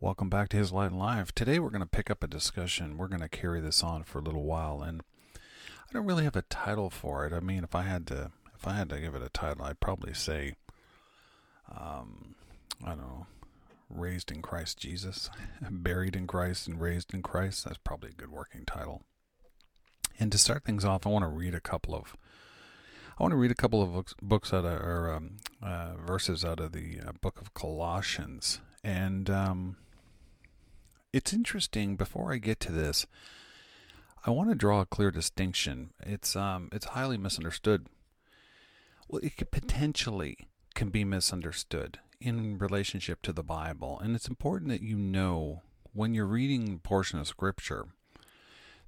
Welcome back to His Light and Life. Today we're going to pick up a discussion. We're going to carry this on for a little while, and I don't really have a title for it. I mean, if I had to, if I had to give it a title, I'd probably say, um, I don't know, raised in Christ Jesus, buried in Christ, and raised in Christ. That's probably a good working title. And to start things off, I want to read a couple of I want to read a couple of books, books out of, or um, uh, verses out of the uh, book of Colossians, and um, it's interesting. Before I get to this, I want to draw a clear distinction. It's um, it's highly misunderstood. Well, it could potentially can be misunderstood in relationship to the Bible, and it's important that you know when you're reading a portion of Scripture.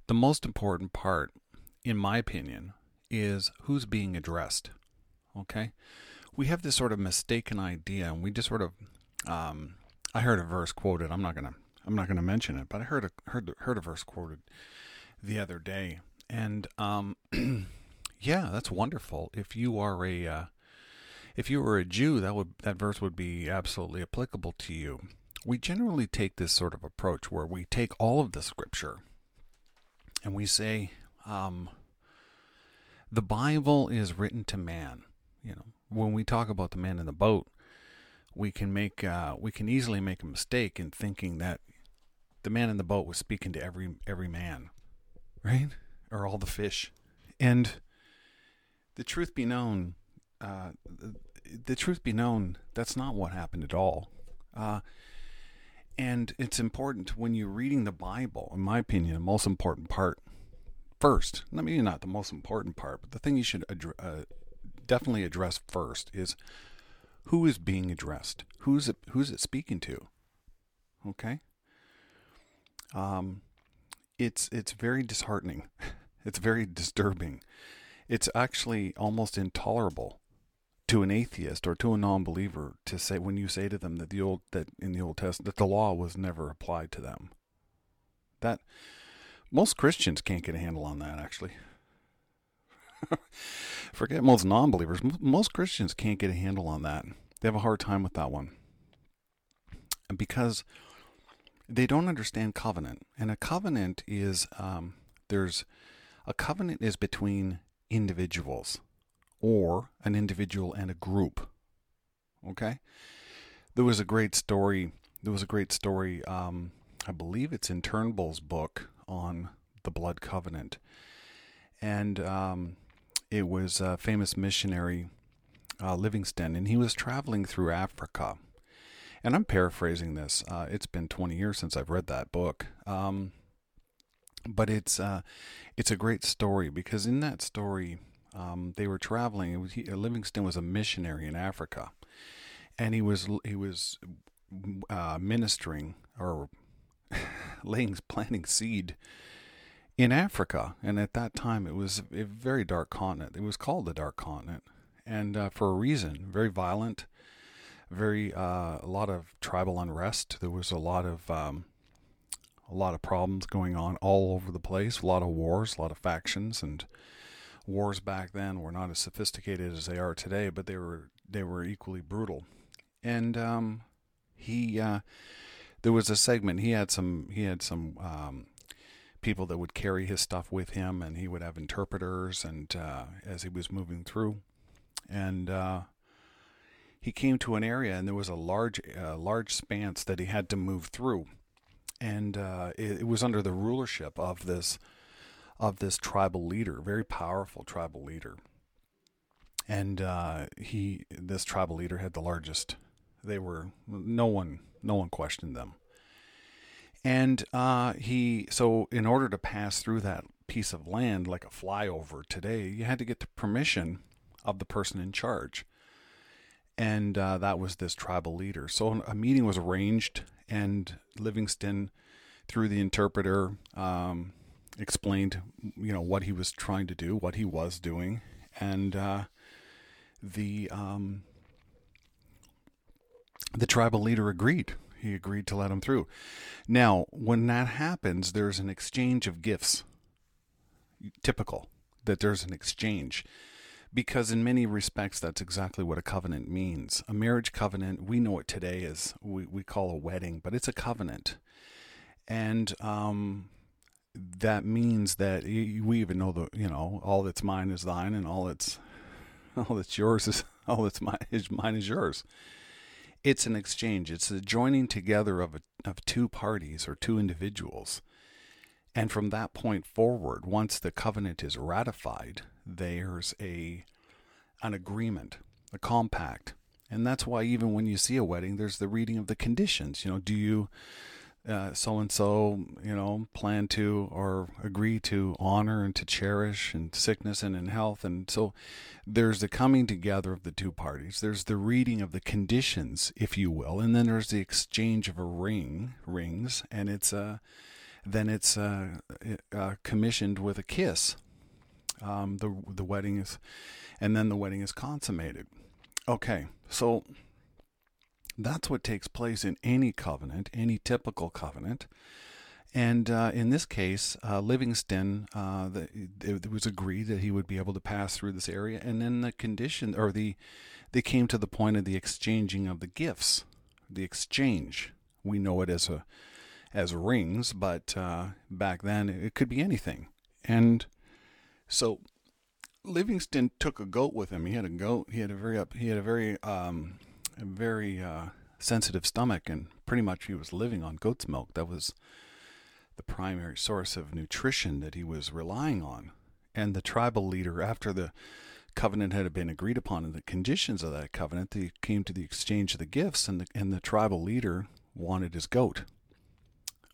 The most important part, in my opinion, is who's being addressed. Okay, we have this sort of mistaken idea, and we just sort of. Um, I heard a verse quoted. I'm not gonna I'm not going to mention it, but I heard a heard heard a verse quoted the other day, and um, yeah, that's wonderful. If you are a uh, if you were a Jew, that would that verse would be absolutely applicable to you. We generally take this sort of approach where we take all of the scripture and we say, um, the Bible is written to man. You know, when we talk about the man in the boat, we can make uh, we can easily make a mistake in thinking that the man in the boat was speaking to every every man, right? Or all the fish. And the truth be known, uh, the, the, truth be known, that's not what happened at all. Uh, and it's important when you're reading the Bible, in my opinion, the most important part first, maybe not the most important part, but the thing you should uh, definitely address first is who is being addressed? Who's it, who's it speaking to? Okay? Um, it's it's very disheartening. It's very disturbing. It's actually almost intolerable to an atheist or to a non-believer to say when you say to them that the old that in the Old Testament that the law was never applied to them. That most Christians can't get a handle on that actually. Forget most non-believers. Most Christians can't get a handle on that. They have a hard time with that one. Because they don't understand covenant. And a covenant is um, there's a covenant is between individuals or an individual and a group. Okay? There was a great story. There was a great story. Um, I believe it's in Turnbull's book on the blood covenant. And um, it was a famous missionary, uh, Livingstone, and he was traveling through Africa and I'm paraphrasing this. Uh, it's been 20 years since I've read that book. Um, but it's uh, it's a great story because in that story, um, they were traveling. Was, he, Livingstone was a missionary in Africa, and he was he was uh, ministering or laying planting seed in Africa. And at that time, it was a very dark continent. It was called the Dark Continent, and uh, for a reason, very violent very uh, a lot of tribal unrest. There was a lot of um, a lot of problems going on all over the place. A lot of wars, a lot of factions, and wars back then were not as sophisticated as they are today, but they were they were equally brutal. And um, he uh, there was a segment. He had some he had some um, people that would carry his stuff with him, and he would have interpreters. And uh, as he was moving through, and uh, he came to an area and there was a large, uh, large spanse that he had to move through, and uh, it, it, was under the rulership of this, of this tribal leader, very powerful tribal leader. And uh, he, this tribal leader, had the largest. They were no one, no one questioned them. And uh, he, so in order to pass through that piece of land like a flyover today, you had to get the permission of the person in charge and uh, that was this tribal leader. So a meeting was arranged, and Livingstone, through the interpreter, um, explained, you know, what he was trying to do, what he was doing, and uh, the um, the tribal leader agreed. He agreed to let him through. Now, when that happens, there's an exchange of gifts. Typical that there's an exchange because in many respects that's exactly what a covenant means. A marriage covenant we know it today as we, we call a wedding but it's a covenant. And um, that means that we even know the you know all that's mine is thine and all that's all that's yours is all that's mine is mine is yours. It's an exchange. It's a joining together of a, of two parties or two individuals and from that point forward once the covenant is ratified there's a an agreement, a compact. And that's why even when you see a wedding, there's the reading of the conditions. You know, do you so and so, you know, plan to or agree to honor and to cherish in sickness and in health. And so there's the coming together of the two parties. There's the reading of the conditions, if you will, and then there's the exchange of a ring, rings, and it's uh, then it's uh, uh, commissioned with a kiss um, the the wedding is, and then the wedding is consummated. Okay, so that's what takes place in any covenant, any typical covenant. And uh, in this case, uh, Livingstone, uh, the, it was agreed that he would be able to pass through this area, and then the condition, or the, they came to the point of the exchanging of the gifts, the exchange. We know it as a, as rings, but uh, back then it could be anything. And so Livingstone took a goat with him. He had a goat. He had a very up. He had a very um, a very uh, sensitive stomach, and pretty much he was living on goat's milk. That was the primary source of nutrition that he was relying on. And the tribal leader, after the covenant had been agreed upon and the conditions of that covenant, they came to the exchange of the gifts, and the and the tribal leader wanted his goat.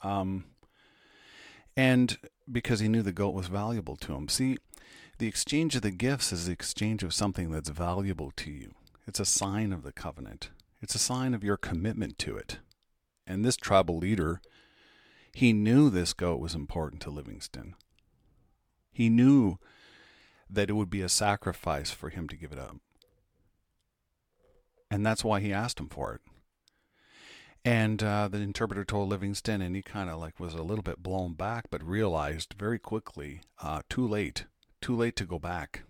Um, and because he knew the goat was valuable to him. See, the exchange of the gifts is the exchange of something that's valuable to you. It's a sign of the covenant. It's a sign of your commitment to it. And this tribal leader, he knew this goat was important to Livingstone. He knew that it would be a sacrifice for him to give it up. And that's why he asked him for it. And uh, the interpreter told Livingstone, and he kind of like was a little bit blown back, but realized very quickly, uh, too late, too late to go back.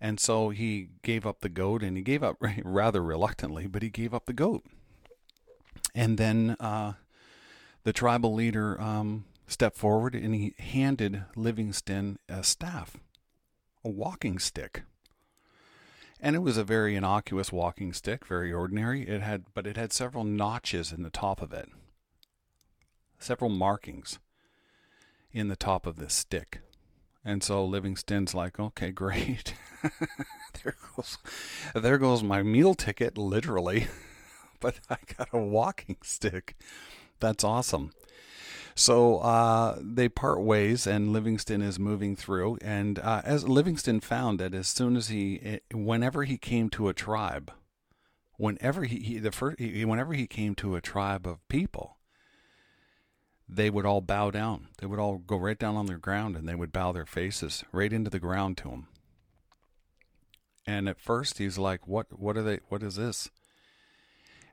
And so he gave up the goat, and he gave up rather reluctantly, but he gave up the goat. And then uh, the tribal leader um, stepped forward and he handed Livingstone a staff, a walking stick and it was a very innocuous walking stick, very ordinary. It had, but it had several notches in the top of it, several markings in the top of this stick. And so Livingstone's like, okay, great. there goes, there goes my meal ticket, literally. but I got a walking stick. That's awesome. So uh, they part ways, and Livingstone is moving through. And uh, as Livingstone found that as soon as he, eh, whenever he came to a tribe, whenever he, he the first, he, whenever he came to a tribe of people, they would all bow down. They would all go right down on their ground, and they would bow their faces right into the ground to him. And at first, he's like, "What? What are they? What is this?"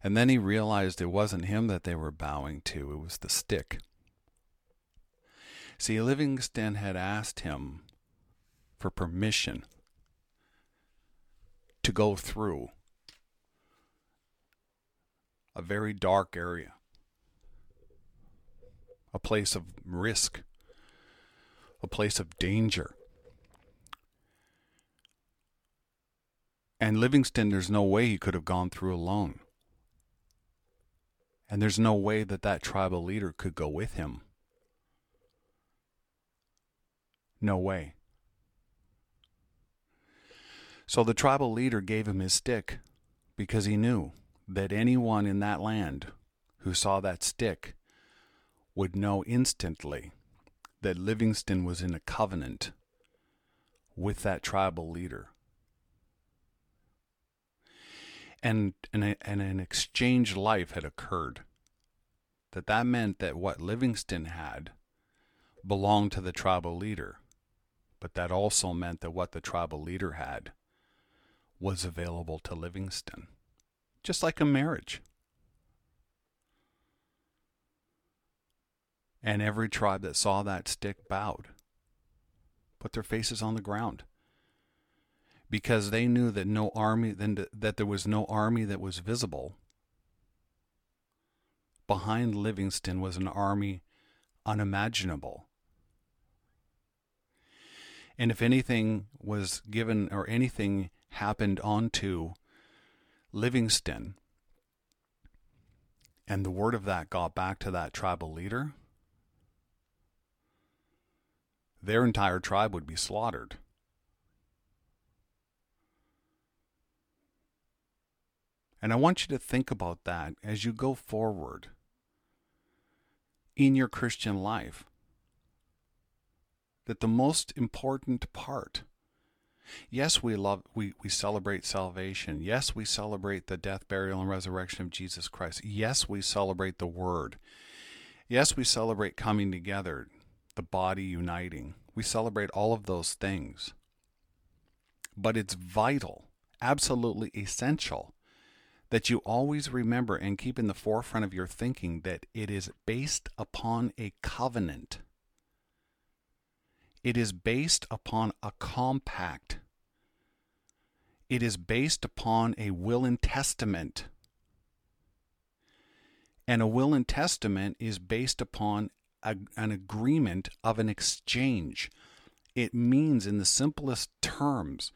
And then he realized it wasn't him that they were bowing to; it was the stick. See, Livingstone had asked him for permission to go through a very dark area, a place of risk, a place of danger. And Livingstone, there's no way he could have gone through alone. And there's no way that that tribal leader could go with him. No way. So the tribal leader gave him his stick because he knew that anyone in that land who saw that stick would know instantly that Livingstone was in a covenant with that tribal leader. And, and, and an exchange life had occurred. That that meant that what Livingstone had belonged to the tribal leader but that also meant that what the tribal leader had was available to Livingstone, just like a marriage. And every tribe that saw that stick bowed, put their faces on the ground, because they knew that no army that there was no army that was visible behind Livingstone was an army unimaginable and if anything was given or anything happened onto Livingstone and the word of that got back to that tribal leader their entire tribe would be slaughtered And I want you to think about that as you go forward in your Christian life. That the most important part, yes, we love, we, we celebrate salvation. Yes, we celebrate the death, burial, and resurrection of Jesus Christ. Yes, we celebrate the Word. Yes, we celebrate coming together, the body uniting. We celebrate all of those things. But it's vital, absolutely essential that you always remember and keep in the forefront of your thinking that it is based upon a covenant. It is based upon a compact. It is based upon a will and testament. And a will and testament is based upon a, an agreement of an exchange. It means, in the simplest terms,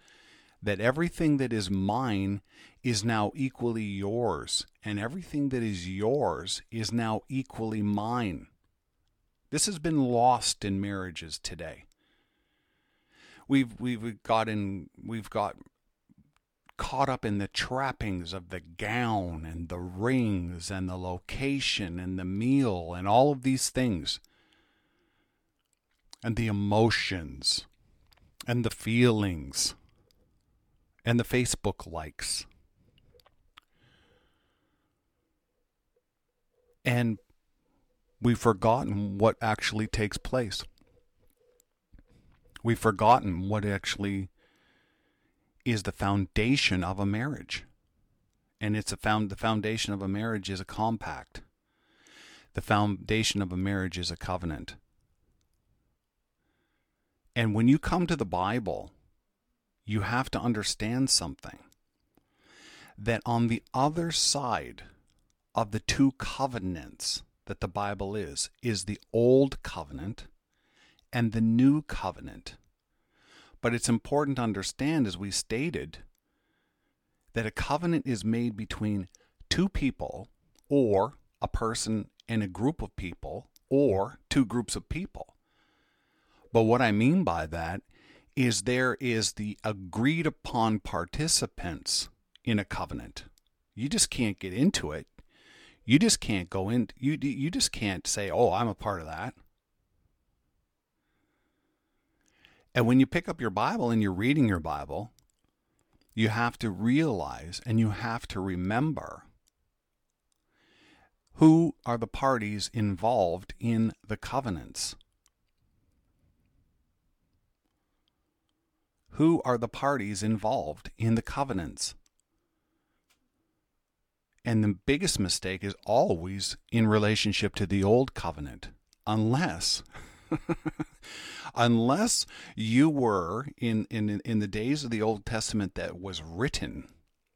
that everything that is mine is now equally yours, and everything that is yours is now equally mine. This has been lost in marriages today. We've we've gotten we've got caught up in the trappings of the gown and the rings and the location and the meal and all of these things and the emotions and the feelings and the Facebook likes. And we've forgotten what actually takes place. We've forgotten what actually is the foundation of a marriage. And it's a found the foundation of a marriage is a compact. The foundation of a marriage is a covenant. And when you come to the Bible, you have to understand something that on the other side of the two covenants that the Bible is, is the old covenant and the new covenant. But it's important to understand, as we stated, that a covenant is made between two people, or a person and a group of people, or two groups of people. But what I mean by that is there is the agreed upon participants in a covenant. You just can't get into it. You just can't go in you you just can't say, "Oh, I'm a part of that." And when you pick up your Bible and you're reading your Bible, you have to realize and you have to remember who are the parties involved in the covenants. Who are the parties involved in the covenants? And the biggest mistake is always in relationship to the old covenant, unless unless you were in, in in the days of the Old Testament that was written,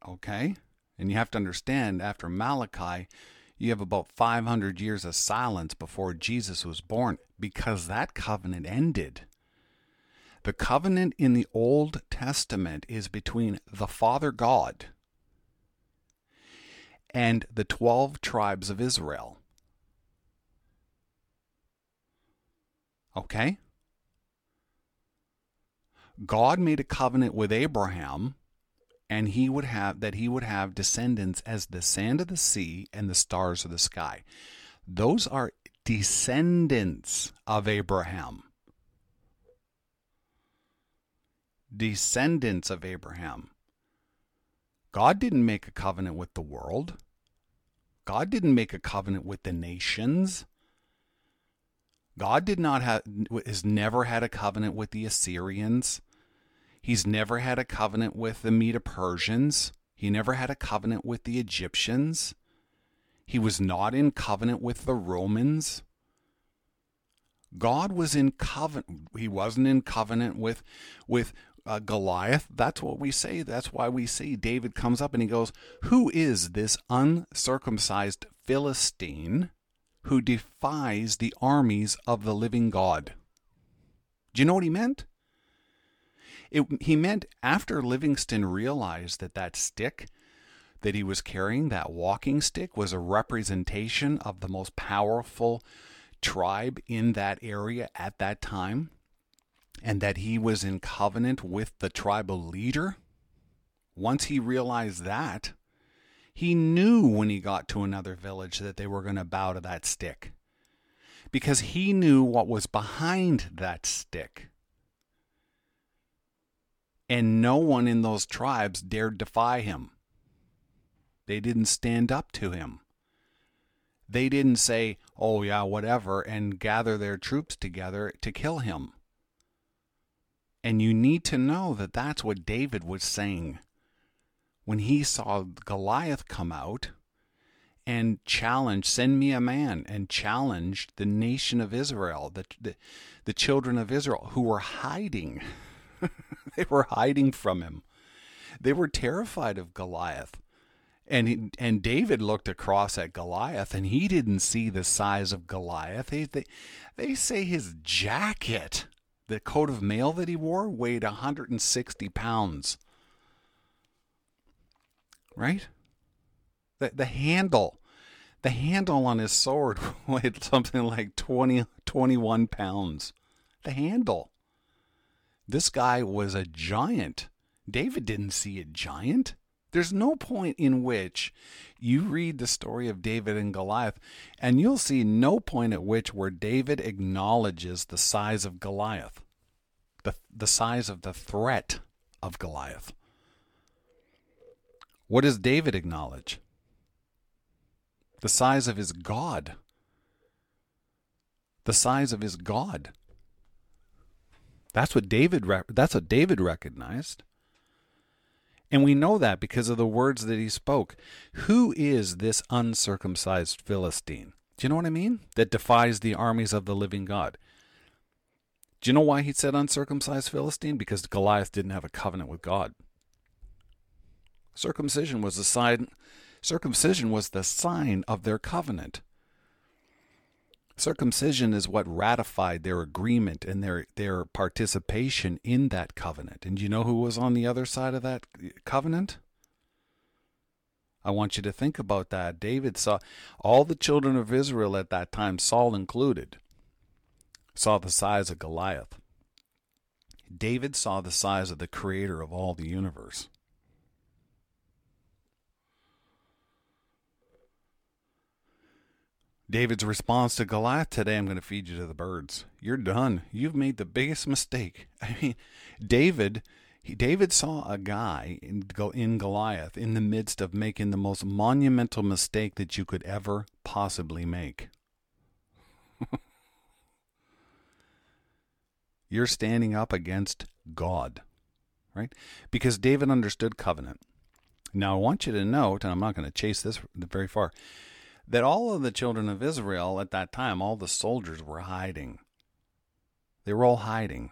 okay? And you have to understand after Malachi, you have about 500 years of silence before Jesus was born because that covenant ended. The covenant in the Old Testament is between the Father God and the 12 tribes of Israel. Okay? God made a covenant with Abraham and he would have that he would have descendants as the sand of the sea and the stars of the sky. Those are descendants of Abraham. descendants of Abraham. God didn't make a covenant with the world. God didn't make a covenant with the nations. God did not have has never had a covenant with the Assyrians. He's never had a covenant with the Medo Persians. He never had a covenant with the Egyptians. He was not in covenant with the Romans. God was in covenant. He wasn't in covenant with with uh, Goliath, that's what we say. That's why we see David comes up and he goes, Who is this uncircumcised Philistine who defies the armies of the living God? Do you know what he meant? It, he meant after Livingstone realized that that stick that he was carrying, that walking stick, was a representation of the most powerful tribe in that area at that time, and that he was in covenant with the tribal leader. Once he realized that, he knew when he got to another village that they were going to bow to that stick because he knew what was behind that stick. And no one in those tribes dared defy him. They didn't stand up to him. They didn't say, oh, yeah, whatever, and gather their troops together to kill him. And you need to know that that's what David was saying when he saw Goliath come out and challenge, send me a man, and challenged the nation of Israel, the, the, the children of Israel who were hiding. they were hiding from him. They were terrified of Goliath. And, he, and David looked across at Goliath and he didn't see the size of Goliath. They, they, they say his jacket, the coat of mail that he wore, weighed 160 pounds. Right? The, the handle, the handle on his sword weighed something like 20, 21 pounds. The handle. This guy was a giant. David didn't see a giant. There's no point in which you read the story of David and Goliath, and you'll see no point at which where David acknowledges the size of Goliath, the, the size of the threat of Goliath. What does David acknowledge? The size of his God. The size of his God. That's what David that's what David recognized. And we know that because of the words that he spoke. Who is this uncircumcised Philistine? Do you know what I mean? That defies the armies of the living God. Do you know why he said uncircumcised Philistine? Because Goliath didn't have a covenant with God. Circumcision was the sign circumcision was the sign of their covenant. Circumcision is what ratified their agreement and their, their participation in that covenant. And you know who was on the other side of that covenant? I want you to think about that. David saw all the children of Israel at that time, Saul included, saw the size of Goliath. David saw the size of the creator of all the universe. David's response to Goliath today, I'm going to feed you to the birds. You're done. You've made the biggest mistake. I mean, David, he, David saw a guy in, in Goliath in the midst of making the most monumental mistake that you could ever possibly make. You're standing up against God, right? Because David understood covenant. Now, I want you to note, and I'm not going to chase this very far that all of the children of Israel at that time, all the soldiers were hiding. They were all hiding.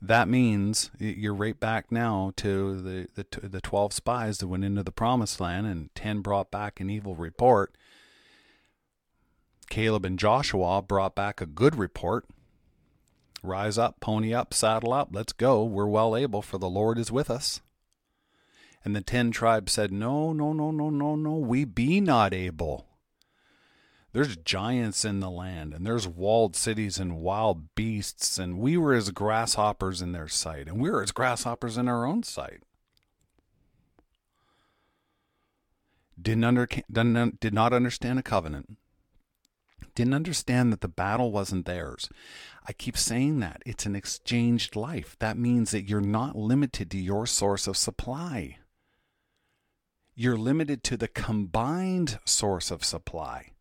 That means you're right back now to the, the, the 12 spies that went into the promised land and 10 brought back an evil report. Caleb and Joshua brought back a good report. Rise up, pony up, saddle up, let's go. We're well able, for the Lord is with us. And the ten tribes said, No, no, no, no, no, no, we be not able. There's giants in the land, and there's walled cities and wild beasts, and we were as grasshoppers in their sight, and we were as grasshoppers in our own sight. Didn't under, did not understand a covenant. Didn't understand that the battle wasn't theirs. I keep saying that. It's an exchanged life. That means that you're not limited to your source of supply you're limited to the combined source of supply.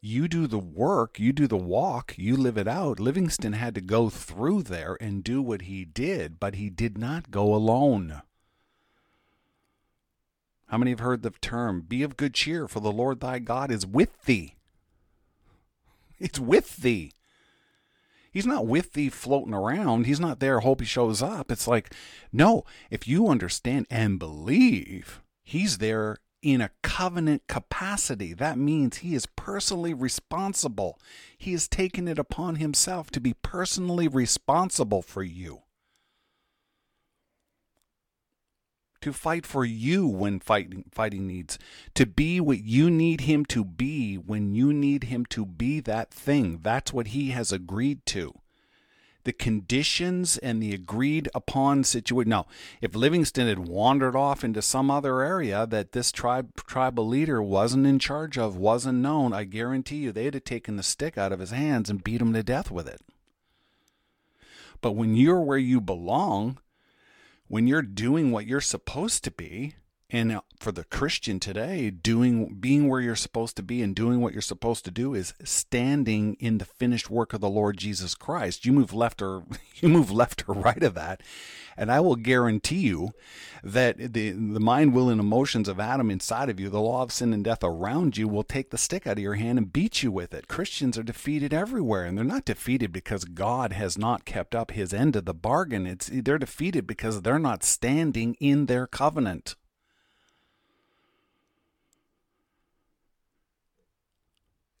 You do the work, you do the walk, you live it out. Livingstone had to go through there and do what he did, but he did not go alone. How many have heard the term, be of good cheer, for the Lord thy God is with thee? It's with thee. He's not with thee floating around. He's not there, hope he shows up. It's like, no, if you understand and believe, he's there in a covenant capacity. That means he is personally responsible. He has taken it upon himself to be personally responsible for you. To fight for you when fighting fighting needs, to be what you need him to be when you need him to be that thing. That's what he has agreed to the conditions and the agreed upon situation. Now, if Livingstone had wandered off into some other area that this tribe tribal leader wasn't in charge of, wasn't known, I guarantee you they'd have taken the stick out of his hands and beat him to death with it. But when you're where you belong, when you're doing what you're supposed to be, and for the Christian today, doing being where you're supposed to be and doing what you're supposed to do is standing in the finished work of the Lord Jesus Christ. You move left or you move left or right of that, and I will guarantee you that the the mind, will, and emotions of Adam inside of you, the law of sin and death around you, will take the stick out of your hand and beat you with it. Christians are defeated everywhere, and they're not defeated because God has not kept up His end of the bargain. It's they're defeated because they're not standing in their covenant.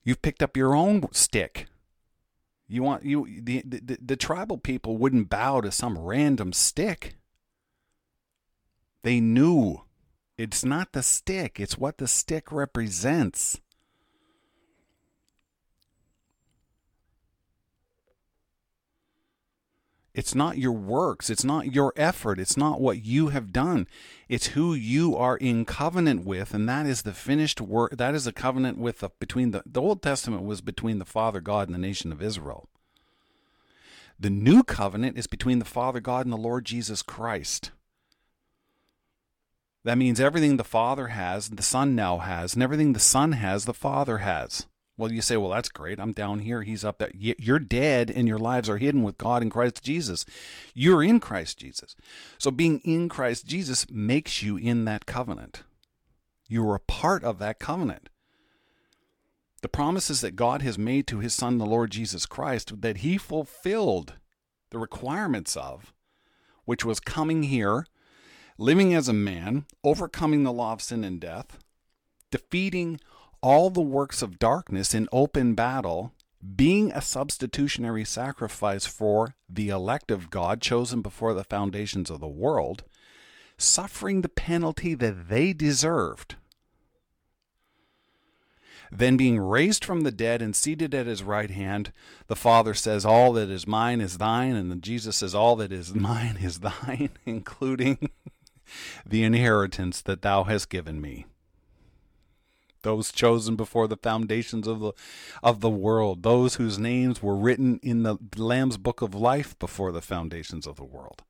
You've picked up your own stick. You want you the, the the tribal people wouldn't bow to some random stick. They knew it's not the stick, it's what the stick represents. It's not your works. It's not your effort. It's not what you have done. It's who you are in covenant with, and that is the finished work. That is a covenant with the, between the the Old Testament was between the Father God and the nation of Israel. The new covenant is between the Father God and the Lord Jesus Christ. That means everything the Father has, the Son now has, and everything the Son has, the Father has. Well, you say, well, that's great. I'm down here. He's up there. You're dead and your lives are hidden with God in Christ Jesus. You're in Christ Jesus. So being in Christ Jesus makes you in that covenant. You're a part of that covenant. The promises that God has made to his Son, the Lord Jesus Christ, that he fulfilled the requirements of, which was coming here, living as a man, overcoming the law of sin and death, defeating all the works of darkness in open battle, being a substitutionary sacrifice for the elect of God chosen before the foundations of the world, suffering the penalty that they deserved, then being raised from the dead and seated at his right hand, the Father says, All that is mine is thine, and Jesus says, All that is mine is thine, including the inheritance that thou hast given me those chosen before the foundations of the of the world, those whose names were written in the Lamb's book of life before the foundations of the world.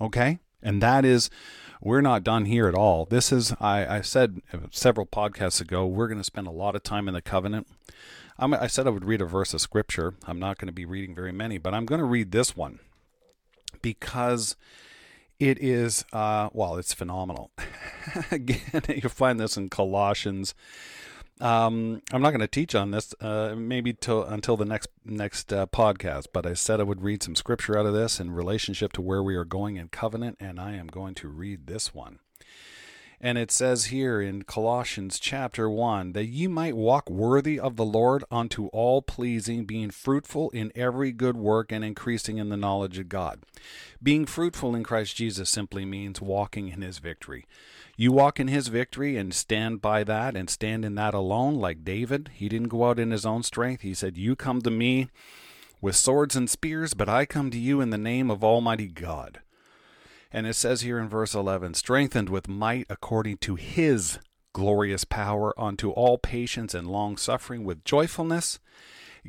Okay? And that is we're not done here at all. This is I, I said several podcasts ago, we're going to spend a lot of time in the covenant. I'm, I said I would read a verse of scripture. I'm not going to be reading very many, but I'm going to read this one because it is, uh, well, it's phenomenal. Again, you'll find this in Colossians. Um, I'm not going to teach on this, uh, maybe till until the next next uh, podcast. But I said I would read some scripture out of this in relationship to where we are going in covenant, and I am going to read this one. And it says here in Colossians chapter 1 that ye might walk worthy of the Lord unto all pleasing, being fruitful in every good work and increasing in the knowledge of God. Being fruitful in Christ Jesus simply means walking in his victory. You walk in his victory and stand by that and stand in that alone, like David. He didn't go out in his own strength. He said, You come to me with swords and spears, but I come to you in the name of Almighty God. And it says here in verse 11, strengthened with might according to his glorious power unto all patience and long suffering with joyfulness,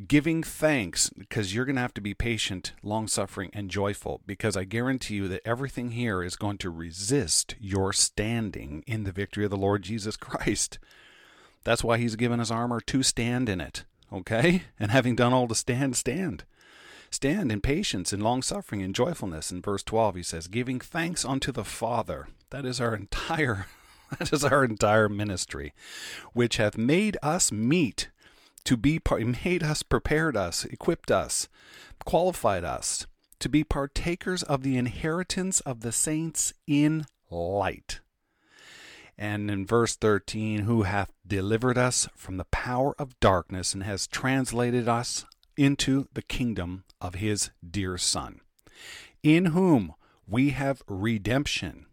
giving thanks, because you're going to have to be patient, long suffering, and joyful, because I guarantee you that everything here is going to resist your standing in the victory of the Lord Jesus Christ. That's why he's given us armor to stand in it, okay? And having done all to stand, stand. Stand in patience and long suffering and joyfulness. In verse 12, he says, Giving thanks unto the Father. That is our entire That is our entire ministry, which hath made us meet to be made us, prepared us, equipped us, qualified us to be partakers of the inheritance of the saints in light. And in verse 13, who hath delivered us from the power of darkness and has translated us into the kingdom of his dear Son, in whom we have redemption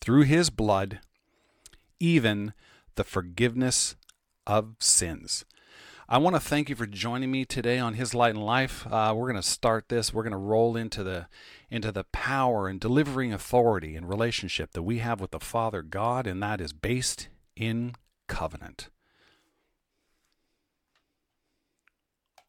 through his blood, even the forgiveness of sins. I want to thank you for joining me today on His Light and Life. Uh, we're going to start this. We're going to roll into the into the power and delivering authority and relationship that we have with the Father God, and that is based in covenant.